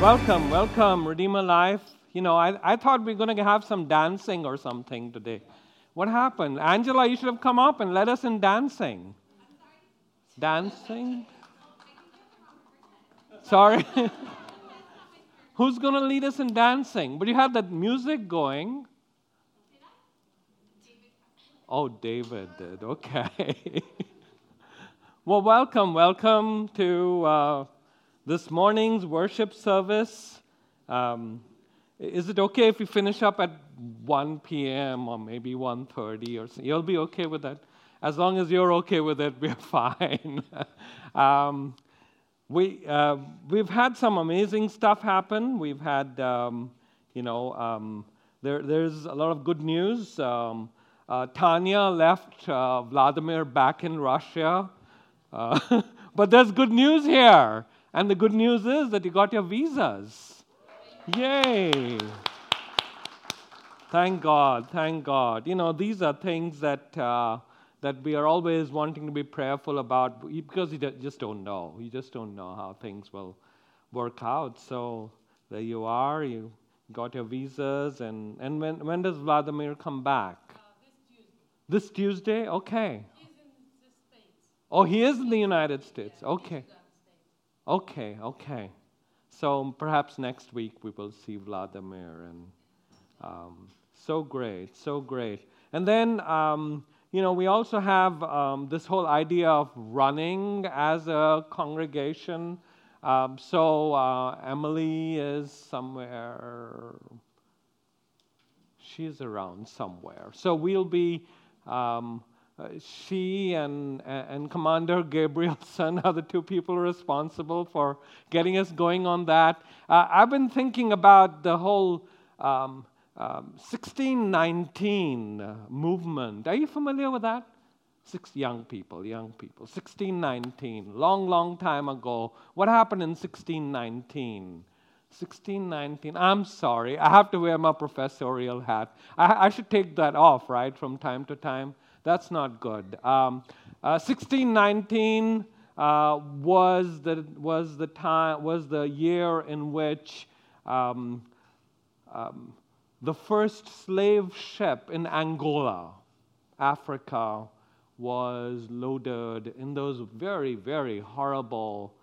welcome, welcome, Redeemer Life. You know, I, I thought we were going to have some dancing or something today. What happened? Angela, you should have come up and led us in dancing. Dancing? Sorry. Who's going to lead us in dancing? But you have that music going. Oh, David did. Okay. well, welcome, welcome to uh, this morning's worship service. Um, is it okay if we finish up at 1 p.m. or maybe 1:30 or? You'll be okay with that. As long as you're okay with it, we're fine. um, we uh, we've had some amazing stuff happen. We've had um, you know um, there, there's a lot of good news. Um, uh, Tanya left uh, Vladimir back in Russia. Uh, but there's good news here. And the good news is that you got your visas. Yay! Thank God, thank God. You know, these are things that, uh, that we are always wanting to be prayerful about because you just don't know. You just don't know how things will work out. So there you are, you got your visas. And, and when, when does Vladimir come back? Uh, this Tuesday. This Tuesday? Okay. Oh, he is in the United States. Yeah, okay. Okay, okay. So perhaps next week we will see Vladimir, and um, so great, so great. And then, um, you know, we also have um, this whole idea of running as a congregation. Um, so uh, Emily is somewhere, she's around somewhere. So we'll be um, uh, she and, and Commander Gabrielson are the two people responsible for getting us going on that. Uh, I've been thinking about the whole um, um, 1619 uh, movement. Are you familiar with that? Six young people, young people. 1619, long, long time ago. What happened in 1619? 1619. I'm sorry, I have to wear my professorial hat. I, I should take that off, right, from time to time. That's not good. Um, uh, 1619 uh, was the was the time was the year in which um, um, the first slave ship in Angola, Africa, was loaded in those very very horrible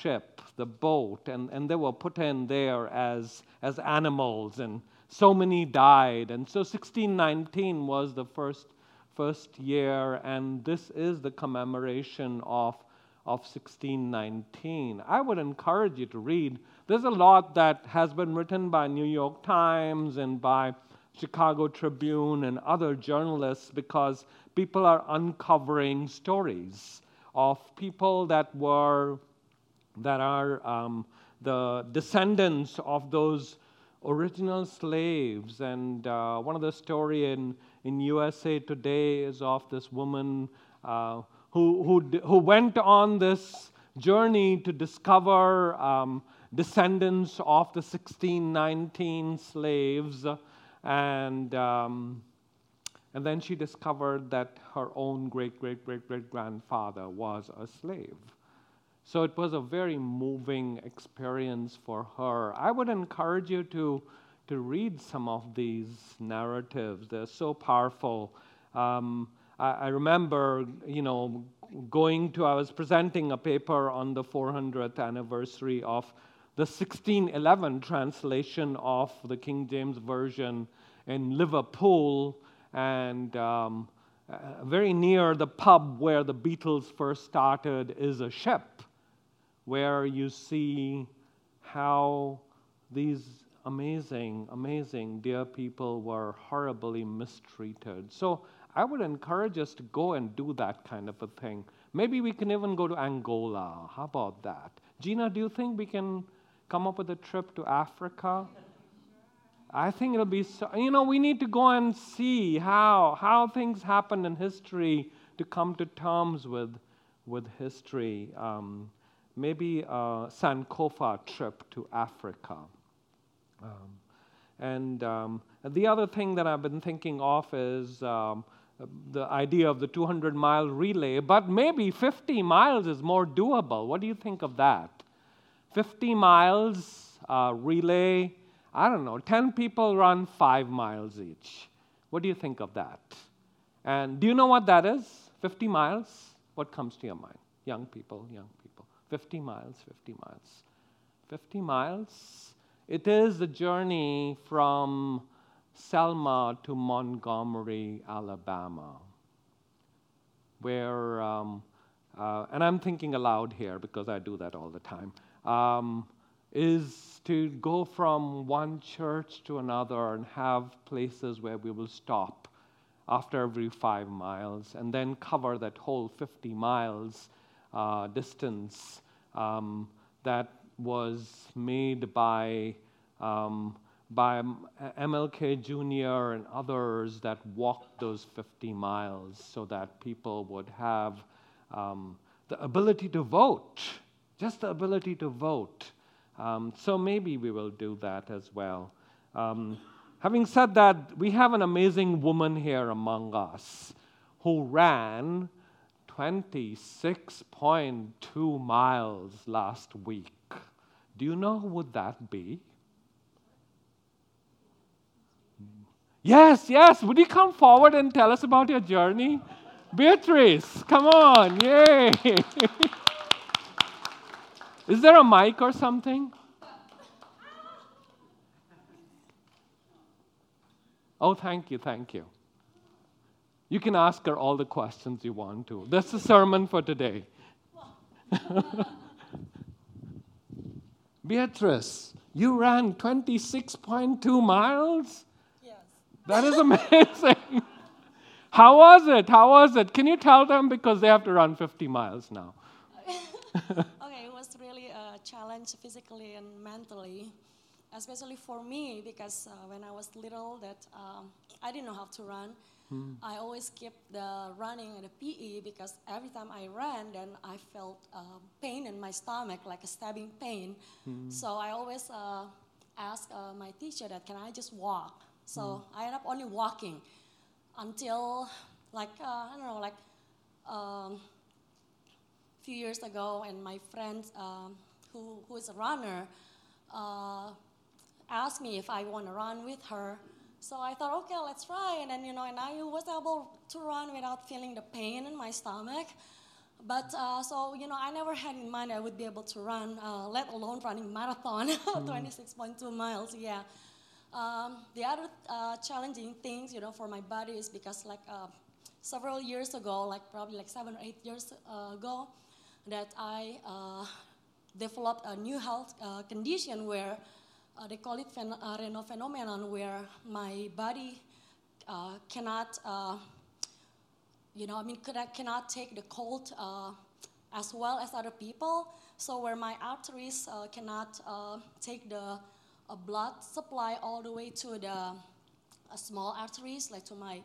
ship, the boat, and, and they were put in there as as animals, and so many died, and so 1619 was the first first year, and this is the commemoration of, of 1619. I would encourage you to read. There's a lot that has been written by New York Times and by Chicago Tribune and other journalists because people are uncovering stories of people that were that are um, the descendants of those original slaves. And uh, one of the story in in USA Today is of this woman uh, who, who, who went on this journey to discover um, descendants of the 1619 slaves. And, um, and then she discovered that her own great great great great grandfather was a slave. So it was a very moving experience for her. I would encourage you to to read some of these narratives. They're so powerful. Um, I, I, remember, you know, going to, I was presenting a paper on the 400th anniversary of the 1611 translation of the King James Version in Liverpool, and um, uh, very near the pub where the Beatles first started is a ship where you see how these amazing, amazing dear people were horribly mistreated. So I would encourage us to go and do that kind of a thing. Maybe we can even go to Angola. How about that? Gina, do you think we can come up with a trip to Africa? I think it'll be so, you know, we need to go and see how, how things happened in history to come to terms with, with history. Um, maybe a Sankofa trip to Africa. Um, and um, the other thing that I've been thinking of is um, the idea of the 200 mile relay, but maybe 50 miles is more doable. What do you think of that? 50 miles uh, relay. I don't know, 10 people run five miles each. What do you think of that? And do you know what that is? 50 miles? What comes to your mind? Young people, young. 50 miles, 50 miles. 50 miles. It is the journey from Selma to Montgomery, Alabama, where, um, uh, and I'm thinking aloud here because I do that all the time, um, is to go from one church to another and have places where we will stop after every five miles and then cover that whole 50 miles uh, distance um, that was made by, um, by MLK Jr. and others that walked those 50 miles so that people would have um, the ability to vote, just the ability to vote. Um, so maybe we will do that as well. Um, having said that, we have an amazing woman here among us who ran 26.2 miles last week. Do you know who would that be? Yes, yes. Would you come forward and tell us about your journey? Beatrice, come on. Yay. Is there a mic or something? Oh, thank you, thank you. You can ask her all the questions you want to. That's the sermon for today. Beatrice, you ran 26.2 miles? Yes. That is amazing. How was it? How was it? Can you tell them because they have to run 50 miles now? okay, it was really a challenge physically and mentally, especially for me because uh, when I was little, that um, I didn't know how to run. Hmm. I always skipped the running and the PE because every time I ran, then I felt uh, pain in my stomach, like a stabbing pain. Hmm. So I always uh, asked uh, my teacher that can I just walk. So hmm. I ended up only walking until like uh, I don't know, like. Um, few years ago, and my friend um, who, who is a runner uh, asked me if I want to run with her. So I thought, okay, let's try. And then, you know, and I was able to run without feeling the pain in my stomach. But uh, so, you know, I never had in mind I would be able to run, uh, let alone running marathon, mm. 26.2 miles, yeah. Um, the other uh, challenging things, you know, for my body is because like uh, several years ago, like probably like seven or eight years uh, ago, that I uh, developed a new health uh, condition where uh, they call it phen- uh, Raynaud phenomenon, where my body uh, cannot, uh, you know, I mean, could, I cannot take the cold as well as other people. So where my arteries cannot take the blood supply all the way to the small arteries, like to my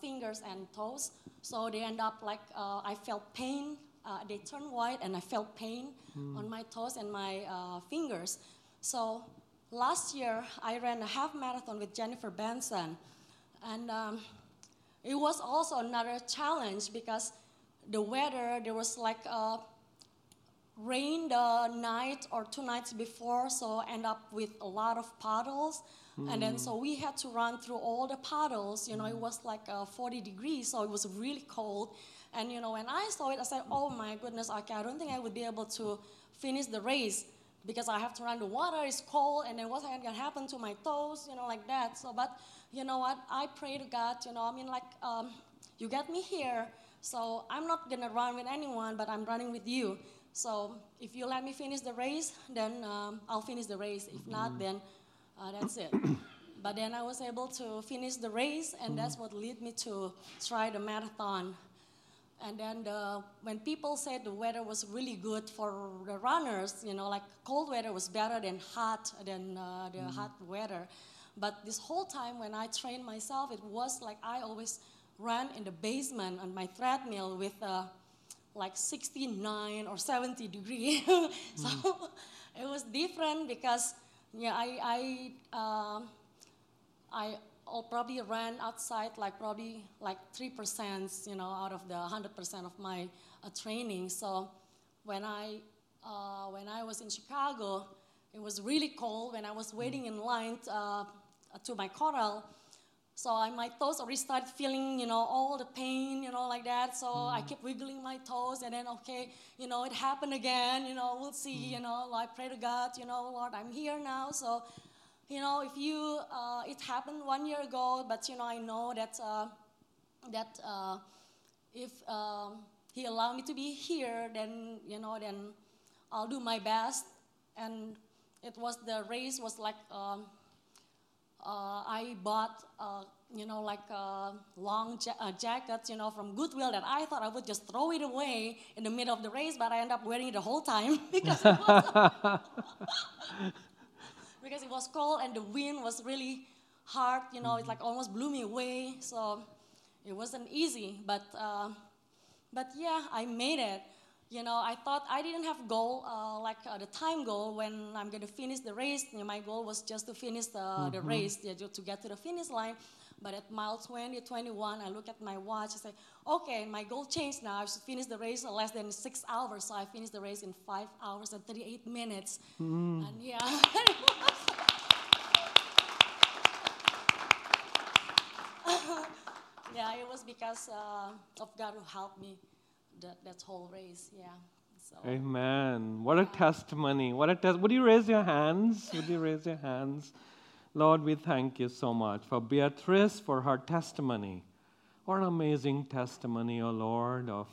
fingers and toes. So they end up like I felt pain uh, they turn white and I felt pain mm. on my toes and my uh, fingers. So last year I ran a half marathon with Jennifer Benson, and um, it was also another challenge because the weather there was like a rain the night or two nights before, so end up with a lot of puddles. Mm. And then so we had to run through all the puddles. You know, it was like uh, 40 degrees, so it was really cold. And you know, when I saw it, I said, "Oh my goodness, okay, I don't think I would be able to finish the race because I have to run. The water is cold, and then what's going to happen to my toes? You know, like that. So, but you know what? I pray to God. You know, I mean, like, um, you got me here, so I'm not gonna run with anyone, but I'm running with you. So if you let me finish the race, then um, I'll finish the race. If not, mm-hmm. then uh, that's it. but then I was able to finish the race, and that's what led me to try the marathon. And then the, when people said the weather was really good for the runners, you know, like cold weather was better than hot than uh, the mm. hot weather. But this whole time when I trained myself, it was like I always ran in the basement on my treadmill with uh, like 69 or 70 degree. so mm. it was different because yeah, I I uh, I I'll probably ran outside like probably like 3%, you know, out of the 100% of my uh, training. So when I, uh, when I was in Chicago, it was really cold when I was waiting in line uh, to my corral. So I, my toes already started feeling, you know, all the pain, you know, like that. So mm. I kept wiggling my toes, and then okay, you know, it happened again. You know, we'll see. Mm. You know, I pray to God, you know, Lord, I'm here now. So, you know, if you, uh, it happened one year ago, but you know, I know that uh, that uh, if um, He allowed me to be here, then you know, then I'll do my best. And it was the race was like. Um, uh, I bought, uh, you know, like a long ja- uh, jacket, you know, from Goodwill that I thought I would just throw it away in the middle of the race, but I ended up wearing it the whole time because it was, because it was cold and the wind was really hard. You know, it like almost blew me away. So it wasn't easy, but uh, but yeah, I made it you know, I thought I didn't have goal, uh, like uh, the time goal when I'm going to finish the race. You know, my goal was just to finish the, mm-hmm. the race, yeah, to get to the finish line. But at mile 20, 21, I look at my watch and say, okay, my goal changed now. I should finish the race in less than six hours. So I finished the race in five hours and 38 minutes. Mm. And yeah. yeah, it was because uh, of God who helped me that, that whole race. Yeah. So. Amen. What a testimony. What a test. Would you raise your hands? Would you raise your hands? Lord, we thank you so much for Beatrice, for her testimony. What an amazing testimony, O oh Lord, of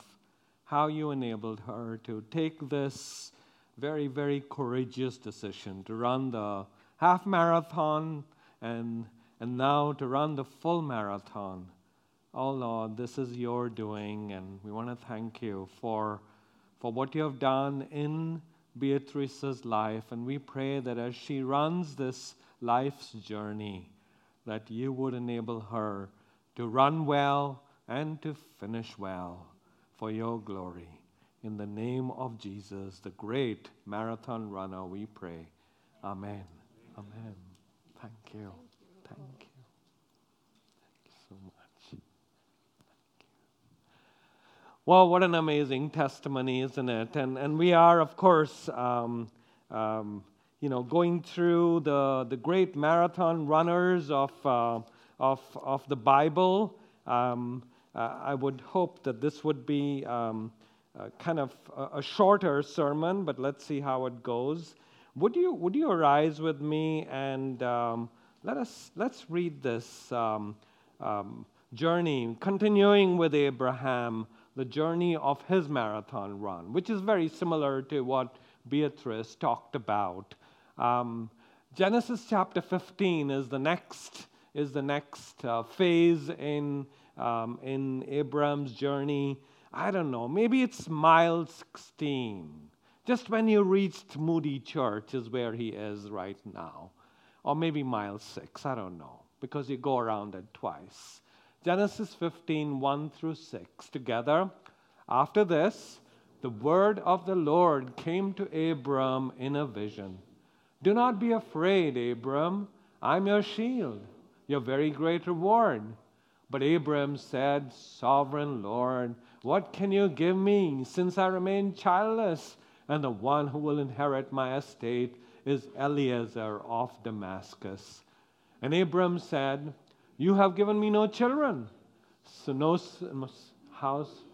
how you enabled her to take this very, very courageous decision to run the half marathon and, and now to run the full marathon. Oh Lord, this is your doing, and we want to thank you for, for what you have done in Beatrice's life. And we pray that as she runs this life's journey, that you would enable her to run well and to finish well for your glory. In the name of Jesus, the great marathon runner, we pray. Amen. Amen. Thank you. Thank you. Thank you. Thank you so much. Thank you. Well, what an amazing testimony, isn't it? And, and we are, of course, um, um, you know, going through the, the great marathon runners of, uh, of, of the Bible. Um, uh, I would hope that this would be um, uh, kind of a, a, shorter sermon, but let's see how it goes. Would you, would you arise with me and um, let us, let's read this um, journey, continuing with Abraham the journey of his marathon run, which is very similar to what Beatrice talked about. Um, Genesis chapter 15 is the next is the next uh, phase in um, in Abram's journey. I don't know. Maybe it's mile 16. Just when you reached Moody Church is where he is right now, or maybe mile six. I don't know because you go around it twice. Genesis 15, 1 through 6 together. After this, the word of the Lord came to Abram in a vision. Do not be afraid, Abram. I'm your shield, your very great reward. But Abram said, Sovereign Lord, what can you give me since I remain childless? And the one who will inherit my estate is Eliezer of Damascus. And Abram said, you have given me no children, so no house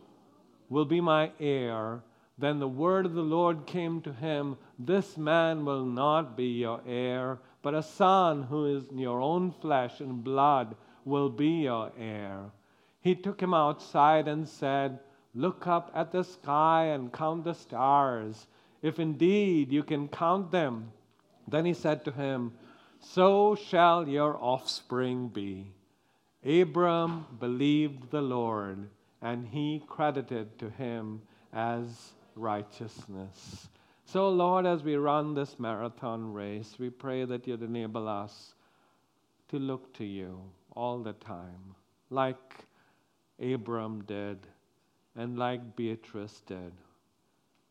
will be my heir. Then the word of the Lord came to him This man will not be your heir, but a son who is in your own flesh and blood will be your heir. He took him outside and said, Look up at the sky and count the stars, if indeed you can count them. Then he said to him, so shall your offspring be. Abram believed the Lord, and he credited to him as righteousness. So, Lord, as we run this marathon race, we pray that you'd enable us to look to you all the time, like Abram did and like Beatrice did.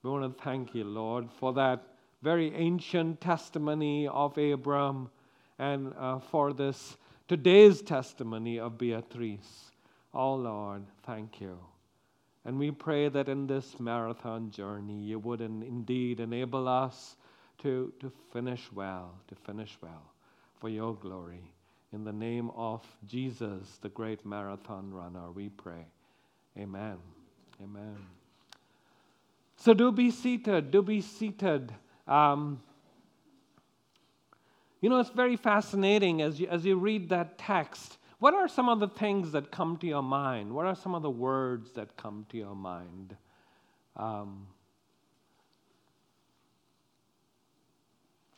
We want to thank you, Lord, for that very ancient testimony of Abram and uh, for this today's testimony of Beatrice. Oh Lord, thank you. And we pray that in this marathon journey, you would indeed enable us to, to finish well, to finish well for your glory. In the name of Jesus, the great marathon runner, we pray. Amen. Amen. So do be seated. Do be seated. Um, you know, it's very fascinating as you, as you read that text. What are some of the things that come to your mind? What are some of the words that come to your mind? Um,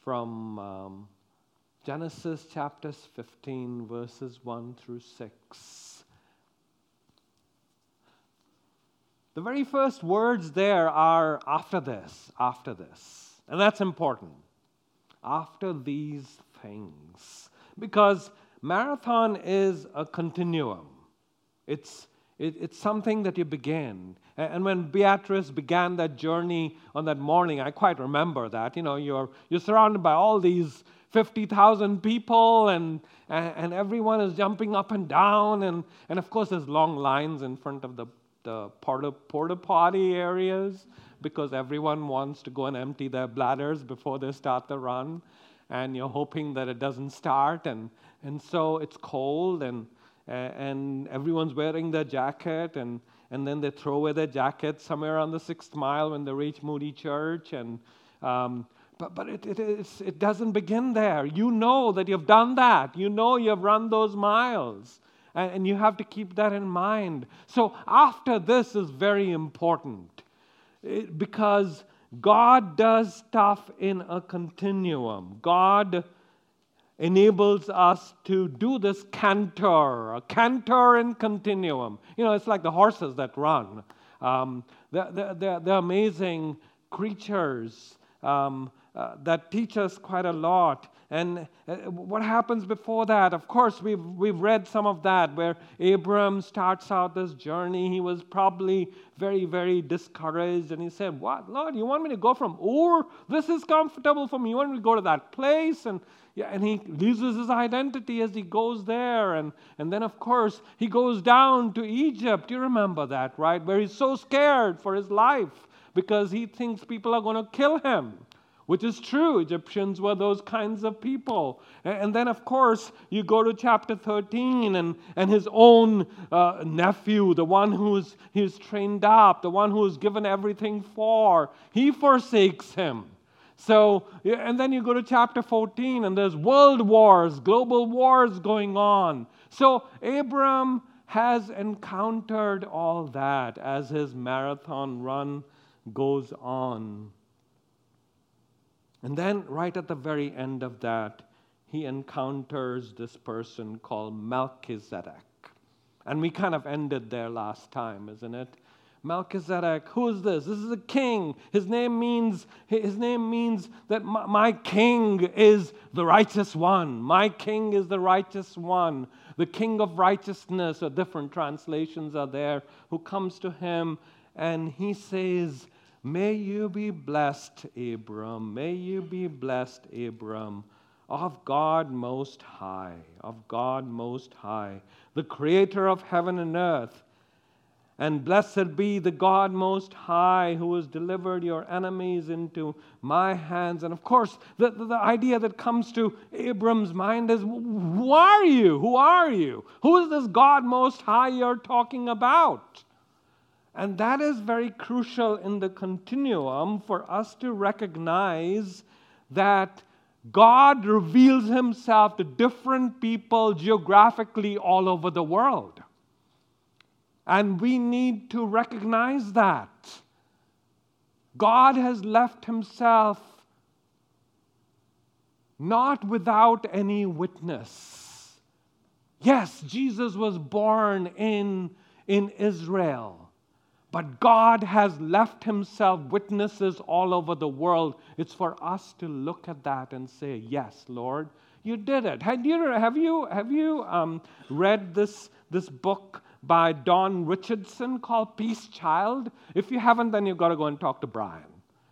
from um, Genesis chapters 15, verses 1 through 6. The very first words there are after this, after this. And that's important. After these things. Because marathon is a continuum. It's, it, it's something that you begin. And when Beatrice began that journey on that morning, I quite remember that. You know, you're, you're surrounded by all these 50,000 people, and, and everyone is jumping up and down. And, and of course, there's long lines in front of the, the porta, porta potty areas because everyone wants to go and empty their bladders before they start the run. And you're hoping that it doesn't start. And, and so it's cold, and, and everyone's wearing their jacket. And, and then they throw away their jacket somewhere on the sixth mile when they reach Moody Church. And um, but, but it, it, it doesn't begin there. You know that you've done that. You know you've run those miles. And, and you have to keep that in mind. So, after this is very important it, because God does stuff in a continuum. God enables us to do this canter, a canter in continuum. You know, it's like the horses that run. Um, they're, they're, they're, amazing creatures. Um, uh, that teach us quite a lot. And uh, what happens before that? Of course, we've, we've read some of that where Abram starts out this journey. He was probably very, very discouraged. And he said, What, Lord, you want me to go from Ur? This is comfortable for me. You want me to go to that place? And, yeah, and he loses his identity as he goes there. And, and then, of course, he goes down to Egypt. You remember that, right? Where he's so scared for his life because he thinks people are going to kill him which is true. Egyptians were those kinds of people. And then, of course, you go to chapter 13, and, and his own uh, nephew, the one who's he's trained up, the one who's given everything for, he forsakes him. So, and then you go to chapter 14, and there's world wars, global wars going on. So, Abram has encountered all that as his marathon run goes on. And then, right at the very end of that, he encounters this person called Melchizedek. And we kind of ended there last time, isn't it? Melchizedek, who is this? This is a king. His name means his name means that my, my, king is the righteous one. My king is the righteous one. The king of righteousness, or different translations are there, who comes to him and he says, May you be blessed, Abram. May you be blessed, Abram, of God Most High, of God Most High, the Creator of heaven and earth. And blessed be the God Most High who has delivered your enemies into my hands. And of course, the, the, the, idea that comes to Abram's mind is Who are you? Who are you? Who is this God Most High you're talking about? And that is very crucial in the continuum for us to recognize that God reveals himself to different people geographically all over the world. And we need to recognize that. God has left himself not without any witness. Yes, Jesus was born in, in Israel. But God has left Himself witnesses all over the world. It's for us to look at that and say, Yes, Lord, you did it. Have you, have you, have you um, read this, this book by Don Richardson called Peace Child? If you haven't, then you've got to go and talk to Brian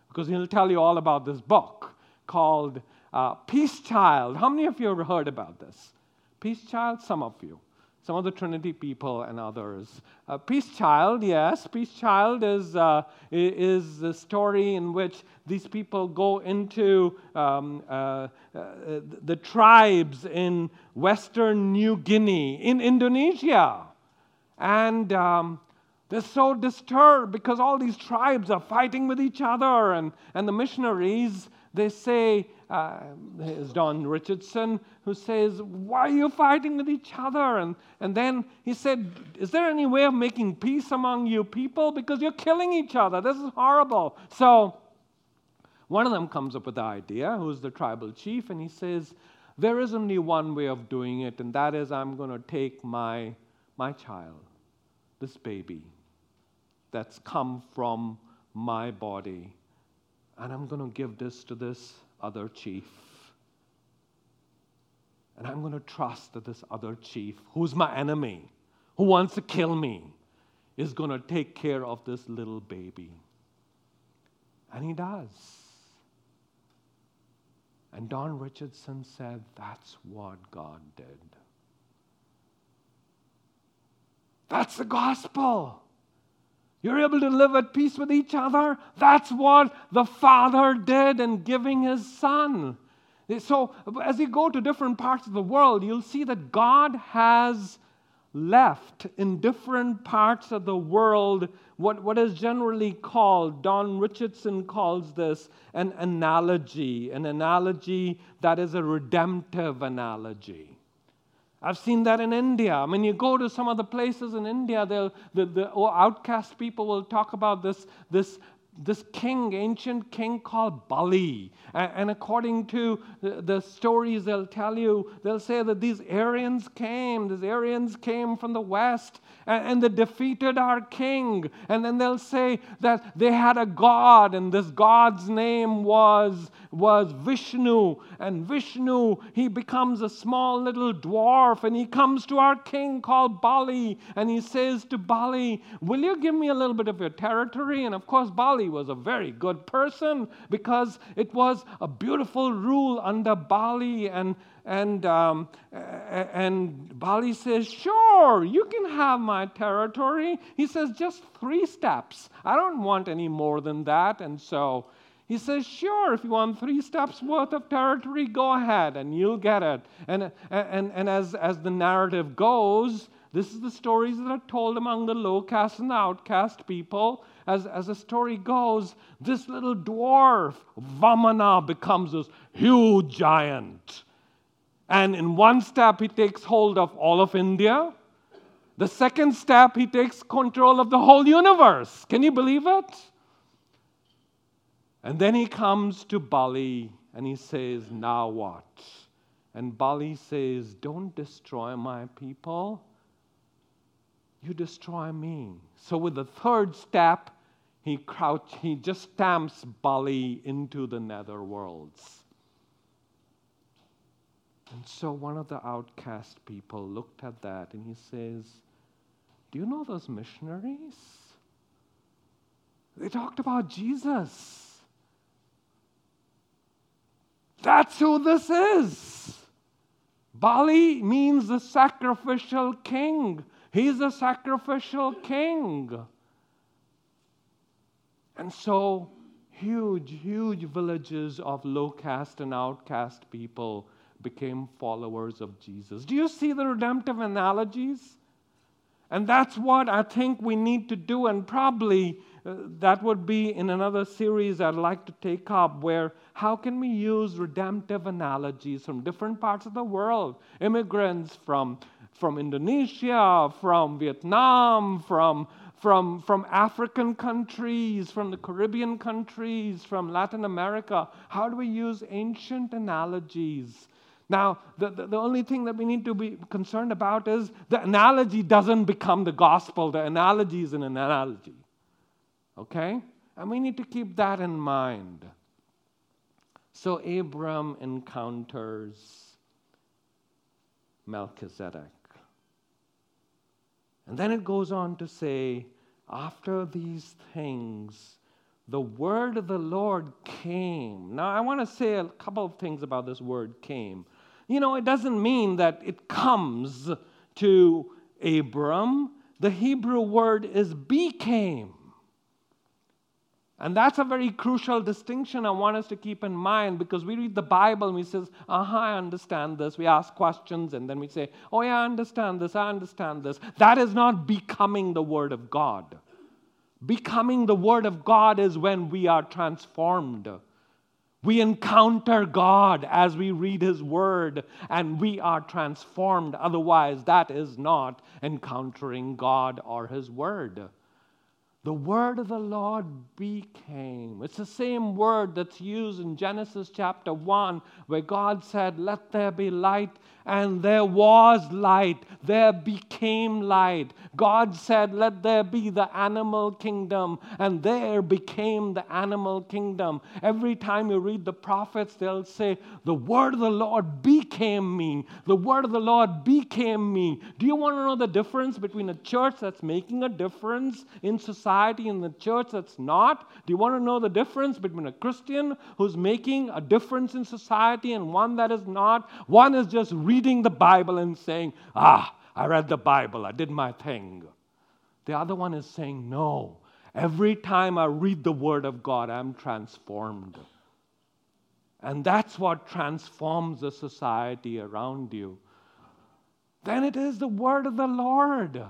because he'll tell you all about this book called uh, Peace Child. How many of you have heard about this? Peace Child? Some of you. Some of the Trinity people and others. Uh, Peace Child, yes, Peace Child is, uh, is the story in which these people go into um, uh, uh, the tribes in Western New Guinea, in Indonesia. And um, they're so disturbed because all these tribes are fighting with each other, and, and the missionaries, they say, uh, is Don Richardson, who says, Why are you fighting with each other? And, and then he said, Is there any way of making peace among you people? Because you're killing each other. This is horrible. So one of them comes up with the idea, who's the tribal chief, and he says, There is only one way of doing it, and that is I'm going to take my, my child, this baby that's come from my body, and I'm going to give this to this other chief. And I'm going to trust that this other chief, who's my enemy, who wants to kill me, is going to take care of this little baby. And he does. And Don Richardson said, That's what God did. That's the gospel. You're able to live at peace with each other. That's what the Father did in giving His Son. So, as you go to different parts of the world, you'll see that God has left in different parts of the world what, what is generally called, Don Richardson calls this an analogy, an analogy that is a redemptive analogy. I've seen that in India. I mean, you go to some of the places in India, the, the outcast people will talk about this, this this king, ancient king called Bali. And, according to the, stories they'll tell you, they'll say that these Aryans came, these Aryans came from the west and, they defeated our king. And then they'll say that they had a god, and this god's name was, was Vishnu. And Vishnu, he becomes a small little dwarf, and he comes to our king called Bali, and he says to Bali, Will you give me a little bit of your territory? And of course, Bali was a very good person because it was a beautiful rule under Bali. And, and, um, and Bali says, Sure, you can have my territory. He says, Just three steps. I don't want any more than that. And so he says, Sure, if you want three steps worth of territory, go ahead and you'll get it. And, and, and as, as the narrative goes, this is the stories that are told among the low caste and outcast people as, as the story goes, this little dwarf, Vamana, becomes this huge giant. And in one step, he takes hold of all of India. The second step, he takes control of the whole universe. Can you believe it? And then he comes to Bali and he says, Now what? And Bali says, Don't destroy my people you destroy me. So with the third step, he crouch, he just stamps Bali into the nether worlds. And so one of the outcast people looked at that and he says, Do you know those missionaries? They talked about Jesus. That's who this is. Bali means the sacrificial king. He's a sacrificial king. And so, huge, huge villages of low caste and outcast people became followers of Jesus. Do you see the redemptive analogies? And that's what I think we need to do, and probably uh, that would be in another series I'd like to take up where how can we use redemptive analogies from different parts of the world? Immigrants from from Indonesia, from Vietnam, from, from, from African countries, from the Caribbean countries, from Latin America. How do we use ancient analogies? Now, the, the, the, only thing that we need to be concerned about is the analogy doesn't become the gospel. The analogy is an analogy. Okay? And we need to keep that in mind. So Abram encounters Melchizedek. And then it goes on to say, after these things, the word of the Lord came. Now, I want to say a couple of things about this word came. You know, it doesn't mean that it comes to Abram, the Hebrew word is became. And that's a very crucial distinction I want us to keep in mind because we read the Bible and we say, aha, I understand this. We ask questions and then we say, oh, yeah, I understand this, I understand this. That is not becoming the Word of God. Becoming the Word of God is when we are transformed. We encounter God as we read His Word and we are transformed. Otherwise, that is not encountering God or His Word. The word of the Lord became. It's the same word that's used in Genesis chapter 1, where God said, Let there be light, and there was light. There became light. God said, Let there be the animal kingdom, and there became the animal kingdom. Every time you read the prophets, they'll say, The word of the Lord became me. The word of the Lord became me. Do you want to know the difference between a church that's making a difference in society and the church that's not? Do you want to know the difference between a Christian who's making a difference in society and one that is not? One is just reading the Bible and saying, Ah, I read the Bible, I did my thing. The other one is saying, No, every time I read the Word of God, I'm transformed. And that's what transforms the society around you. Then it is the Word of the Lord.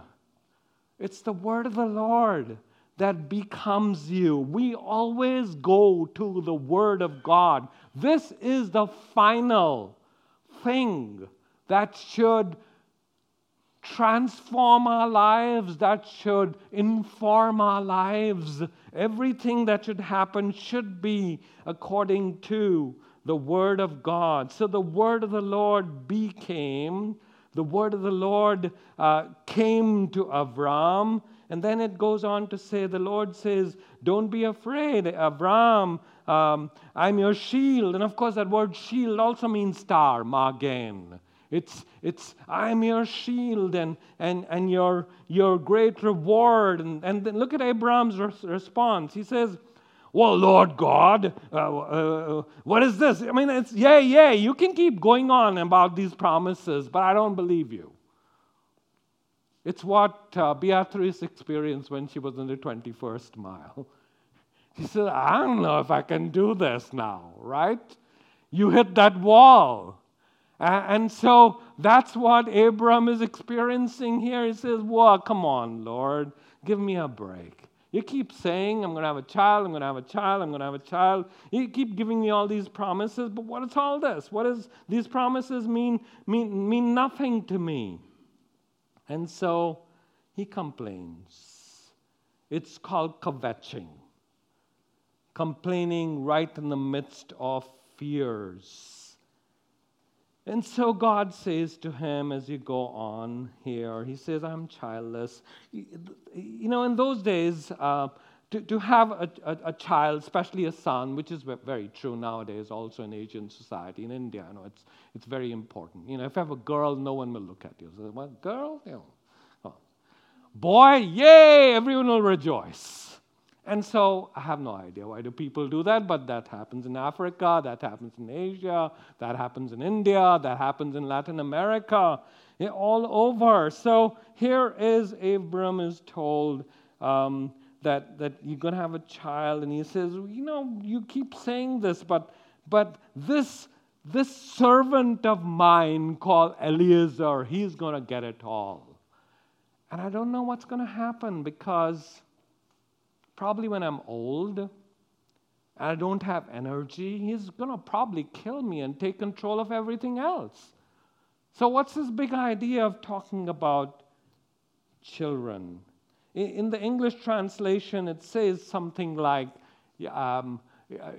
It's the Word of the Lord that becomes you. We always go to the Word of God. This is the final thing that should transform our lives, that should inform our lives. Everything that should happen should be according to the Word of God. So the Word of the Lord became, the Word of the Lord uh, came to Avram. And then it goes on to say, the Lord says, Don't be afraid, Avram, um, I'm your shield. And of course, that word shield also means star, magen. It's, it's I'm your shield and, and, and your, your great reward. And, and look at Abraham's res- response. He says, Well, Lord God, uh, uh, what is this? I mean, it's, yeah, yeah, you can keep going on about these promises, but I don't believe you. It's what uh, Beatrice experienced when she was in the 21st mile. She said, I don't know if I can do this now, right? You hit that wall. And so that's what Abram is experiencing here. He says, Well, come on, Lord, give me a break. You keep saying, I'm going to have a child, I'm going to have a child, I'm going to have a child. You keep giving me all these promises, but what is all this? What does these promises mean, mean, mean nothing to me? And so he complains. It's called kvetching, complaining right in the midst of fears. And so God says to him as you go on here, He says, I'm childless. You know, in those days, uh, to, to have a, a, a, child, especially a son, which is very true nowadays also in Asian society, in India, you know, it's, it's very important. You know, if you have a girl, no one will look at you. So, well, girl? You know. Boy, yay, everyone will rejoice. And so I have no idea why do people do that, but that happens in Africa, that happens in Asia, that happens in India, that happens in Latin America, all over. So here is Abram is told um, that, that you're going to have a child, and he says, you know, you keep saying this, but, but this, this servant of mine called Eliezer, he's going to get it all. And I don't know what's going to happen because probably when I'm old and I don't have energy, he's going to probably kill me and take control of everything else. So, what's this big idea of talking about children? In the English translation, it says something like, um,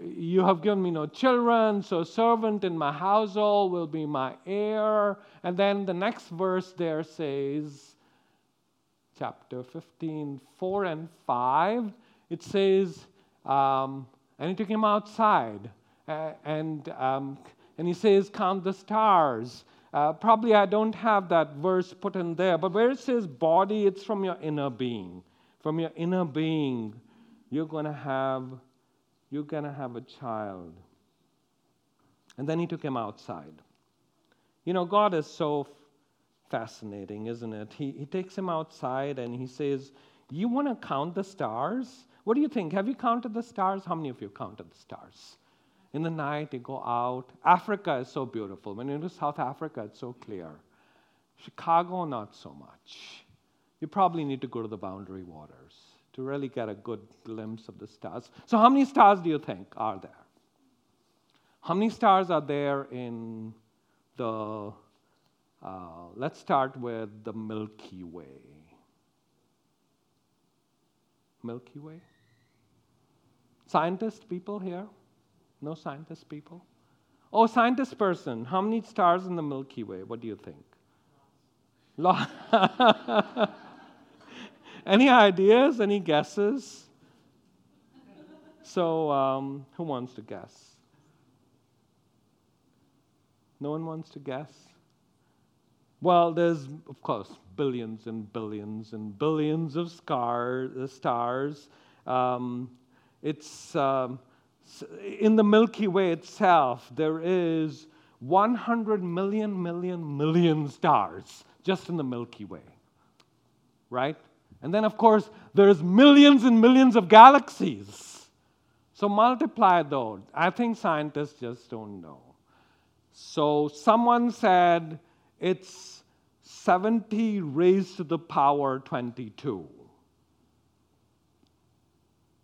You have given me no children, so a servant in my household will be my heir. And then the next verse there says, chapter 15, 4 and 5 it says, um, and he took him outside, uh, and, um, and he says, Count the stars. Uh, probably I don't have that verse put in there, but where it says body, it's from your inner being. From your inner being, you're going to have you're going to have a child. And then he took him outside. You know, God is so fascinating, isn't it? He, he takes him outside and he says, You want to count the stars? What do you think? Have you counted the stars? How many of you counted the stars? In the night, they go out. Africa is so beautiful. When you go to South Africa, it's so clear. Chicago, not so much. You probably need to go to the boundary waters to really get a good glimpse of the stars. So, how many stars do you think are there? How many stars are there in the, uh, let's start with the Milky Way? Milky Way? Scientist people here? No scientist people? Oh, scientist person, how many stars in the Milky Way? What do you think? Any ideas? Any guesses? So, um, who wants to guess? No one wants to guess? Well, there's, of course, billions and billions and billions of stars. Um, it's um, in the Milky Way itself, there is 100 million, million, million stars just in the Milky Way. Right? And then, of course, there's millions and millions of galaxies. So multiply those. I think scientists just don't know. So someone said it's 70 raised to the power 22.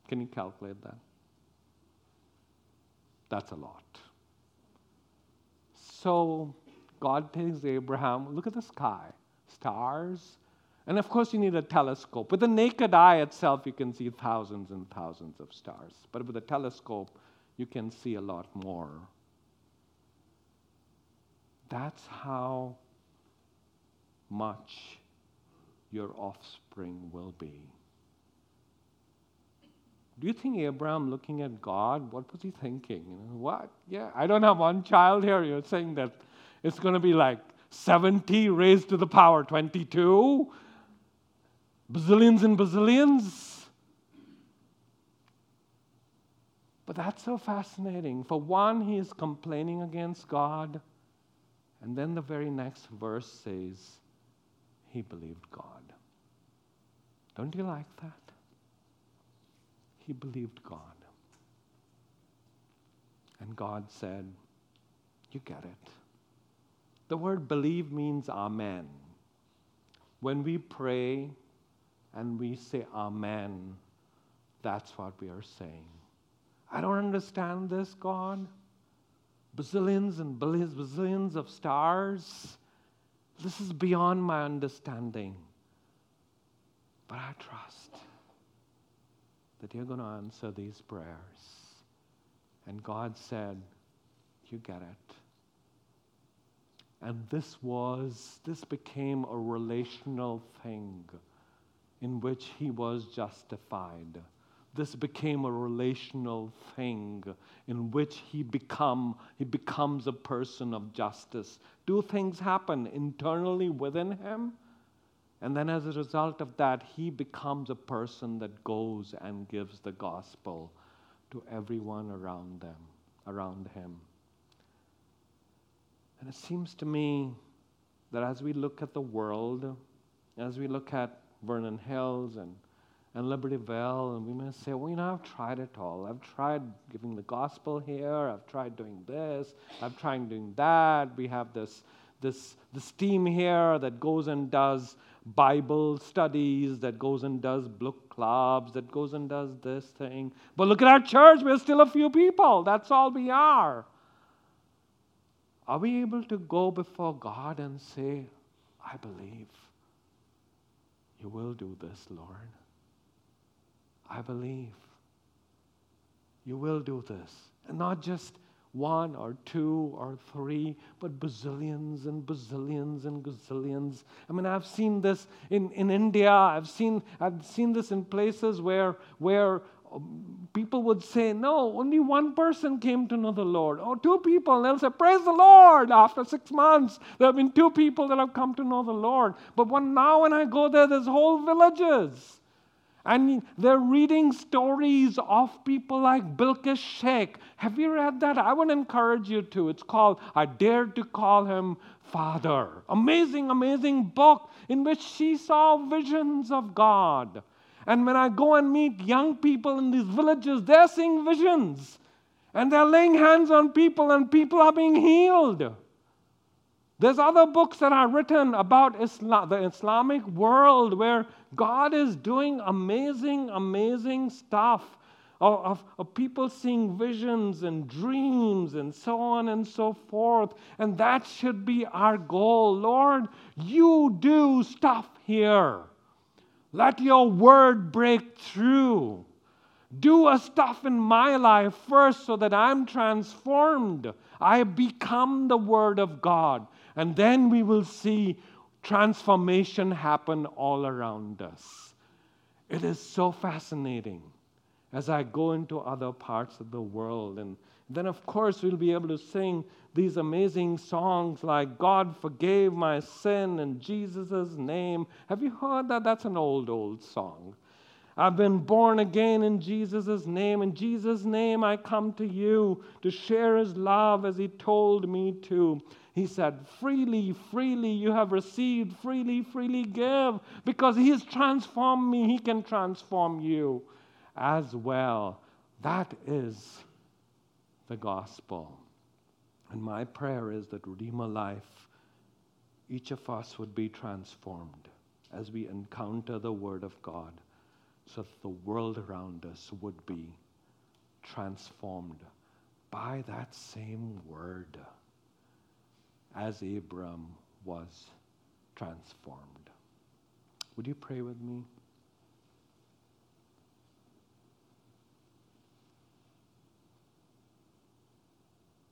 Can you calculate that? That's a lot. So God takes Abraham, look at the sky, stars. And of course, you need a telescope. With the naked eye itself, you can see thousands and thousands of stars. But with a telescope, you can see a lot more. That's how much your offspring will be. Do you think Abraham looking at God, what was he thinking? You know, what? Yeah, I don't have one child here. You're saying that it's going to be like 70 raised to the power 22? Bazillions and bazillions? But that's so fascinating. For one, he is complaining against God. And then the very next verse says, he believed God. Don't you like that? He believed God. And God said, You get it. The word believe means amen. When we pray and we say amen, that's what we are saying. I don't understand this, God. Bazillions and billions, bazillions of stars. This is beyond my understanding. But I trust that you're going to answer these prayers. And God said, You get it. And this was, this became a relational thing in which he was justified. This became a relational thing in which he become he becomes a person of justice. Do things happen internally within him? And then, as a result of that, he becomes a person that goes and gives the gospel to everyone around them, around him. And it seems to me that as we look at the world, as we look at Vernon Hills and, and Libertyville, and we may say, well, you know, I've tried it all. I've tried giving the gospel here. I've tried doing this. I've tried doing that. We have this, this, this team here that goes and does Bible studies, that goes and does book clubs, that goes and does this thing. But look at our church, we're still a few people. That's all we are. Are we able to go before God and say, I believe you will do this, Lord? I believe you will do this. And not just one or two or three, but bazillions and bazillions and gazillions. I mean, I've seen this in, in India. I've seen, I've seen this in places where, where um, people would say, No, only one person came to know the Lord. Or oh, two people. And they'll say, Praise the Lord. After six months, there have been two people that have come to know the Lord. But when, now when I go there, there's whole villages. And they're reading stories of people like Bilquis Sheikh. Have you read that? I would encourage you to. It's called I Dare to Call Him Father. Amazing, amazing book in which she saw visions of God. And when I go and meet young people in these villages, they're seeing visions. And they're laying hands on people, and people are being healed. There's other books that are written about Islam, the Islamic world where God is doing amazing, amazing stuff of, of, of, people seeing visions and dreams and so on and so forth. And that should be our goal. Lord, you do stuff here. Let your word break through. Do a stuff in my life first so that I'm transformed. I become the word of God. And then we will see transformation happen all around us. It is so fascinating as I go into other parts of the world. And then, of course, we'll be able to sing these amazing songs like God forgave my sin in Jesus' name. Have you heard that? That's an old, old song. I've been born again in Jesus' name. In Jesus' name, I come to you to share his love as he told me to. He said, Freely, freely you have received, freely, freely give. Because He has transformed me, He can transform you as well. That is the gospel. And my prayer is that Redeemer Life, each of us would be transformed as we encounter the Word of God, so that the world around us would be transformed by that same Word as Abram was transformed. Would you pray with me?